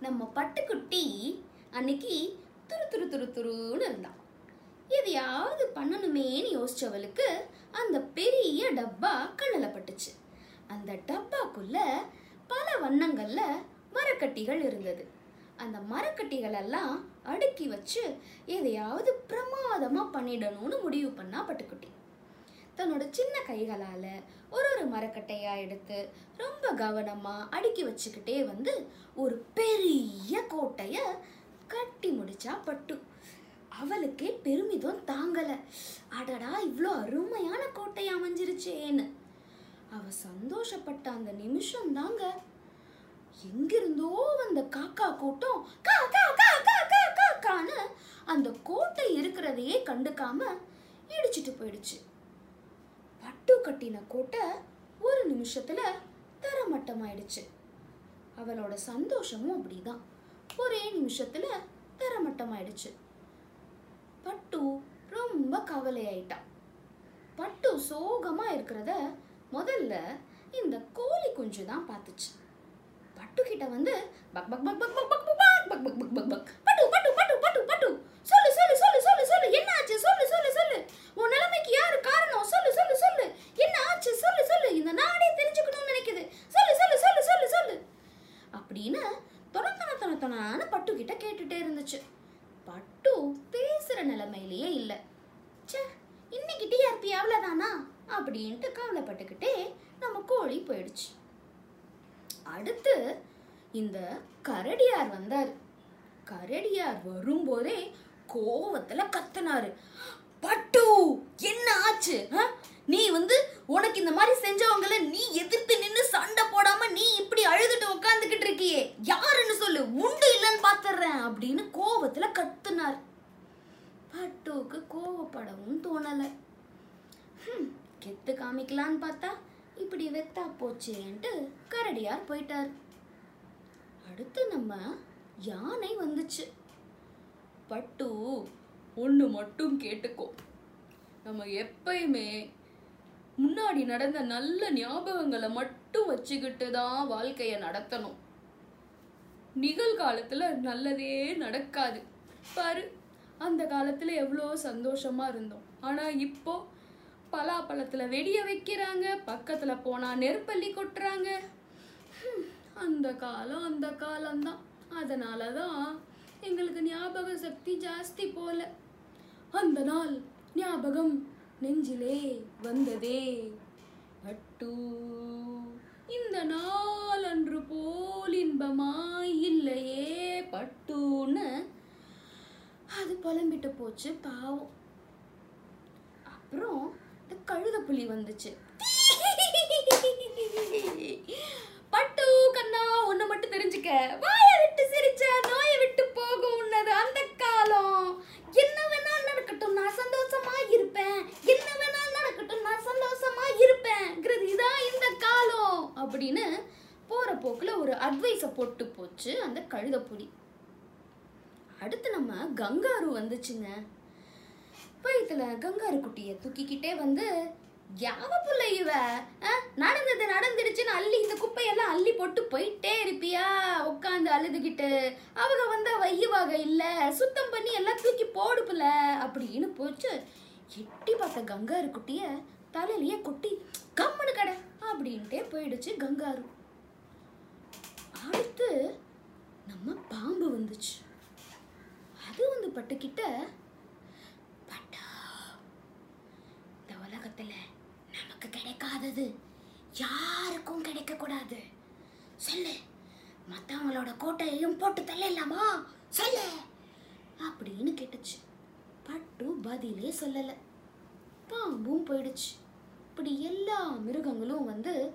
நம்ம பட்டுக்குட்டி அன்னைக்கு துரு துரு துரு துருன்னு இருந்தான் எதையாவது பண்ணணுமேன்னு யோசிச்சவளுக்கு அந்த பெரிய டப்பா கண்ணில் பட்டுச்சு. அந்த டப்பாக்குள்ள பல வண்ணங்கள்ல மரக்கட்டிகள் இருந்தது. அந்த மரக்கட்டிகள் எல்லாம் அடுக்கி வச்சு எதையாவது பிரமாதமாக பண்ணிடணும்னு முடிவு பண்ணா பட்டுக்குட்டி. தன்னோட சின்ன கைகளால் ஒரு ஒரு மரக்கட்டையாக எடுத்து ரொம்ப கவனமாக அடுக்கி வச்சுக்கிட்டே வந்து ஒரு கோட்டைய கட்டி முடிச்சா பட்டு. அவளுக்கே பெருமிதம் தாங்கல. அடடா இவ்வளோ அருமையான கோட்டை அமைஞ்சிருச்சேன்னு. அவ சந்தோஷப்பட்ட அந்த நிமிஷம் தாங்க. எங்கிருந்தோ வந்த காக்கா கூட்டம் கா கா கா கா கா கா கான்னு அந்த கோட்டை இருக்கிறதையே கண்டுக்காம இடிச்சிட்டு போயிடுச்சு. பட்டு கட்டின கோட்டை ஒரு நிமிஷத்துல தரமட்டமாயிடுச்சு. அவளோட சந்தோஷமும் அப்படிதான். ஒரே நிமிஷத்துல நிமிஷத்தில் தரமட்டமாயிடுச்சு. பட்டு ரொம்ப கவலையாயிட்டான் பட்டு சோகமா இருக்கிறத முதல்ல இந்த கோழி குஞ்சு தான் பார்த்துச்சு. பட்டு கிட்ட வந்து பக் பக் பக் பக் பக் தொணத்தன தொணத்தனான்னு பட்டு கிட்ட கேட்டுட்டே இருந்துச்சு. பட்டு பேசுற நிலைமையிலேயே இல்லை. ச்சே இன்னைக்கு டிஆர்பி அவ்வளோதானா அப்படின்ட்டு கவலைப்பட்டுக்கிட்டே நம்ம கோழி போயிடுச்சு. அடுத்து இந்த கரடியார் வந்தார். கரடியார் வரும்போதே கோவத்துல கத்துனாரு. பட்டு என்ன ஆச்சு? நீ வந்து உனக்கு இந்த மாதிரி செஞ்சவங்கள நீ எதிர்த்து நின்று சண்டை போடாம நீ இப்படி அழுதுட்டு உட்காந்துக்கிட்டு இருக்கியே. யாருன்னு சொல்லு உண்டு இல்லைன்னு பாத்துறேன் அப்படின்னு கோவத்துல கத்துனார் பட்டுவுக்கு கோவப்படவும் தோணலை. கெத்து காமிக்கலான்னு பார்த்தா இப்படி வெத்தா போச்சேன்ட்டு கரடியார் போயிட்டார். அடுத்து நம்ம யானை வந்துச்சு. பட்டு ஒன்று மட்டும் கேட்டுக்கோ. நம்ம எப்பயுமே முன்னாடி நடந்த நல்ல ஞாபகங்களை மட்டும் வச்சுக்கிட்டு தான் வாழ்க்கையை நடத்தணும். நிகழ்காலத்தில் நல்லதே நடக்காது. பாரு அந்த காலத்தில் எவ்வளோ சந்தோஷமாக இருந்தோம். ஆனால் இப்போ பலாப்பழத்தில் வெடிய வைக்கிறாங்க பக்கத்தில் போனால் நெருப்பள்ளி கொட்டுறாங்க. அந்த காலம் அந்த காலம்தான். அதனால தான் எங்களுக்கு ஞாபக சக்தி ஜாஸ்தி போல. அந்த நாள் ஞாபகம் நெஞ்சிலே வந்ததே பட்டு. இந்த நாள் அன்று போல் இன்பமாயில் குழம்பிட்டு போச்சு பாவம். அப்புறம் இந்த கழுத புலி வந்துச்சு. பட்டு கண்ணா ஒன்று மட்டும் தெரிஞ்சுக்க. வாயை விட்டு சிரிச்ச நோயை விட்டு போகும் உன்னது அந்த காலம். என்ன வேணாலும் நடக்கட்டும் நான் சந்தோஷமா இருப்பேன். என்ன வேணாலும் நடக்கட்டும் நான் சந்தோஷமா இருப்பேன்ங்கிறது இதான் இந்த காலம். அப்படின்னு போற போக்குல ஒரு அட்வைஸை போட்டு போச்சு அந்த கழுத புலி. அடுத்து நம்ம கங்காரு வந்துச்சுங்க. வயித்துல கங்காரு குட்டிய தூக்கிக்கிட்டே வந்து யாவ புள்ள இவ? ஆ? நடந்தது நடந்துடுச்சுன்னு அள்ளி இந்த குப்பையெல்லாம் அள்ளி போட்டு போயிட்டே இருப்பியா? உட்காந்து அழுதுகிட்டு அவங்க வந்தா வையுவாக இல்ல சுத்தம் பண்ணி எல்லாம் தூக்கி போடு புள்ள அப்படின்னு போச்சு. எட்டி பார்த்த கங்காரு குட்டிய தலையிலேயே கொட்டி கம்முன்னு கடை அப்படின்ட்டே போயிடுச்சு கங்காரு. அடுத்து நம்ம பாம்பு வந்துச்சு அது வந்து பட்டுக்கிட்ட பட்டா இந்த உலகத்துல நமக்கு கிடைக்காதது யாருக்கும் கிடைக்க கூடாது சொல்லு மத்தவங்களோட கோட்டையையும் போட்டு தள்ளலாமா? சொல்லு. அப்படின்னு கேட்டுச்சு. பட்டு பதிலே சொல்லல. பாம்பும் போயிடுச்சு. இப்படி எல்லா மிருகங்களும் வந்து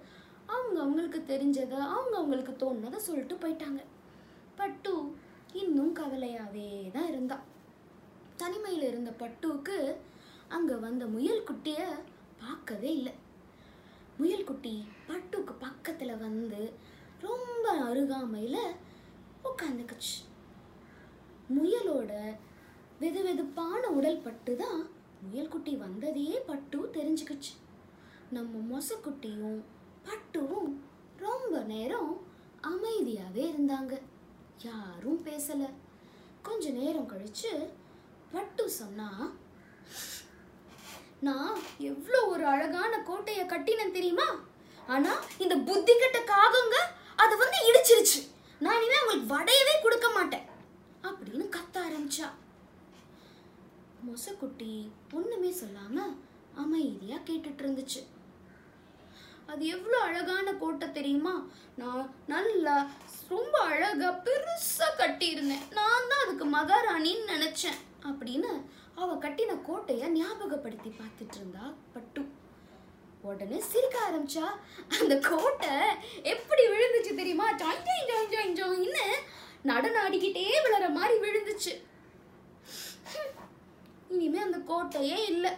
அவங்க அவங்களுக்கு தெரிஞ்சதை அவங்க அவங்களுக்கு தோணுனதை சொல்லிட்டு போயிட்டாங்க. பட்டு இன்னும் கவலையாவே தான் இருந்தாள் தனிமையில் இருந்த பட்டுவுக்கு அங்கே வந்த முயல்குட்டிய பார்க்கவே இல்லை. முயல் குட்டி பட்டுக்கு பக்கத்தில் வந்து ரொம்ப அருகாமையில் உட்காந்துக்குச்சு முயலோட வெது வெதுப்பான உடல் பட்டு தான் முயல்குட்டி வந்ததையே பட்டு தெரிஞ்சுக்கிச்சு. நம்ம மொசக்குட்டியும் பட்டுவும் ரொம்ப நேரம் அமைதியாகவே இருந்தாங்க. யாரும் பேசலை. கொஞ்ச நேரம் கழிச்சு பட்டு சொன்னா நான் எவ்வளோ ஒரு அழகான கோட்டையை கட்டினேன் தெரியுமா? ஆனா இந்த புத்தி கட்ட காகங்க அதை வந்து இடிச்சிருச்சு. நான் இனிமே உங்களுக்கு வடையவே கொடுக்க மாட்டேன். அப்படின்னு கத்த ஆரம்பிச்சா. மொசக்குட்டி ஒண்ணுமே சொல்லாம அமைதியா கேட்டுட்டு இருந்துச்சு. அது எவ்வளோ அழகான கோட்டை தெரியுமா? நான் நல்லா ரொம்ப அழகா பெருசா கட்டியிருந்தேன். நான் மகாராணின்னு நினைச்சேன் அப்படின்னு அவ கட்டின கோட்டைய ஞாபகப்படுத்தி பார்த்துட்டு இருந்தா பட்டு. உடனே சிரிக்க ஆரம்பிச்சா அந்த கோட்டை எப்படி விழுந்துச்சு தெரியுமா? ஜாய் ஜாய் ஜாயின்னு நடனம் ஆடிக்கிட்டே விழற மாதிரி விழுந்துச்சு. இனிமே அந்த கோட்டையே இல்லை.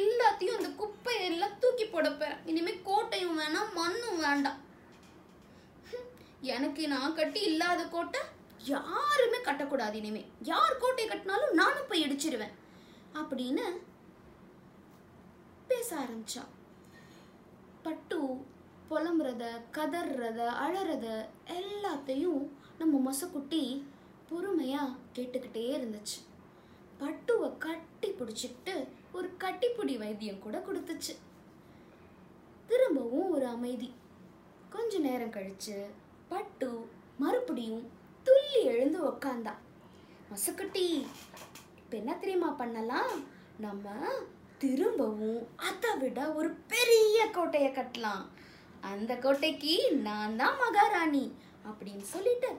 எல்லாத்தையும் அந்த குப்பையை எல்லாம் தூக்கி போடப்பேன் இனிமே கோட்டையும் வேணாம் மண்ணும் வேண்டாம். எனக்கு நான் கட்டி இல்லாத கோட்டை யாருமே கட்டக்கூடாது இனிமே. யார் கோட்டை கட்டினாலும் நானும் போய் இடிச்சிருவேன். அப்படின்னு பேச ஆரம்பிச்சா. பட்டு புலம்புறத கதறத அழறத எல்லாத்தையும் நம்ம மொசக்குட்டி பொறுமையா கேட்டுக்கிட்டே இருந்துச்சு. பட்டுவை கட்டி பிடிச்சிக்கிட்டு ஒரு கட்டிப்பிடி வைத்தியம் கூட கொடுத்துச்சு. திரும்பவும் ஒரு அமைதி. கொஞ்ச நேரம் கழிச்சு பட்டு மறுபடியும் எழுந்து உக்காந்தா. மொசக்குட்டி இப்போ என்ன தெரியுமா பண்ணலாம்? நம்ம திரும்பவும் அதை விட ஒரு பெரிய கோட்டையை கட்டலாம். அந்த கோட்டைக்கு நான் தான் மகாராணி அப்படின்னு சொல்லிட்டு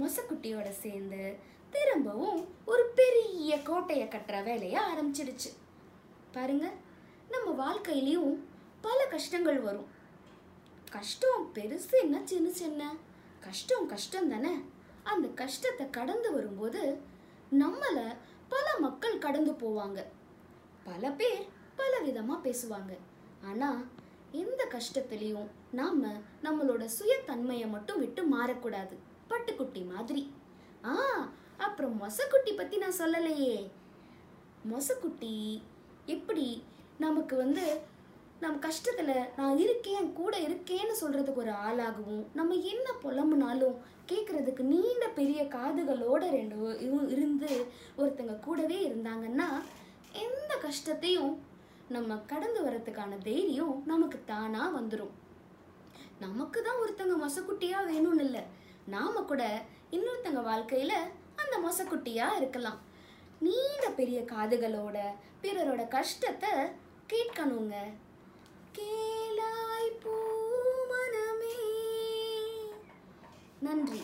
மொசக்குட்டியோட சேர்ந்து திரும்பவும் ஒரு பெரிய கோட்டையை கட்டுற வேலையை ஆரம்பிச்சிடுச்சு. பாருங்க நம்ம வாழ்க்கையிலையும் பல கஷ்டங்கள் வரும். கஷ்டம் பெருசு என்ன சின்ன சின்ன? கஷ்டம் கஷ்டம் தானே? கஷ்டத்தை கடந்து வரும்போது நம்மளை பல மக்கள் கடந்து போவாங்க. பல பேர் பல விதமாக பேசுவாங்க. ஆனால் எந்த கஷ்டத்துலேயும் நாம் நம்மளோட சுயத்தன்மையை மட்டும் விட்டு மாறக்கூடாது. பட்டுக்குட்டி மாதிரி. ஆ அப்புறம் மொசக்குட்டி பற்றி நான் சொல்லலையே. மொசக்குட்டி எப்படி நமக்கு வந்து நம் கஷ்டத்தில் நான் இருக்கேன் கூட இருக்கேன்னு சொல்கிறதுக்கு ஒரு ஆளாகவும் நம்ம என்ன புலம்புனாலும் கேட்குறதுக்கு நீண்ட பெரிய காதுகளோட ரெண்டு இரு- இருந்து ஒருத்தங்க கூடவே இருந்தாங்கன்னா எந்த கஷ்டத்தையும் நம்ம கடந்து வர்றதுக்கான தைரியம் நமக்கு தானாக வந்துடும் நமக்கு தான் ஒருத்தங்க மொசக்குட்டியாக வேணும்னு இல்லை. நாம் கூட இன்னொருத்தங்க வாழ்க்கையில் அந்த மொசக்குட்டியாக இருக்கலாம். நீண்ட பெரிய காதுகளோட பிறரோட கஷ்டத்தை கேட்கணுங்க. கேளாய் பூ மனமே. நன்றி.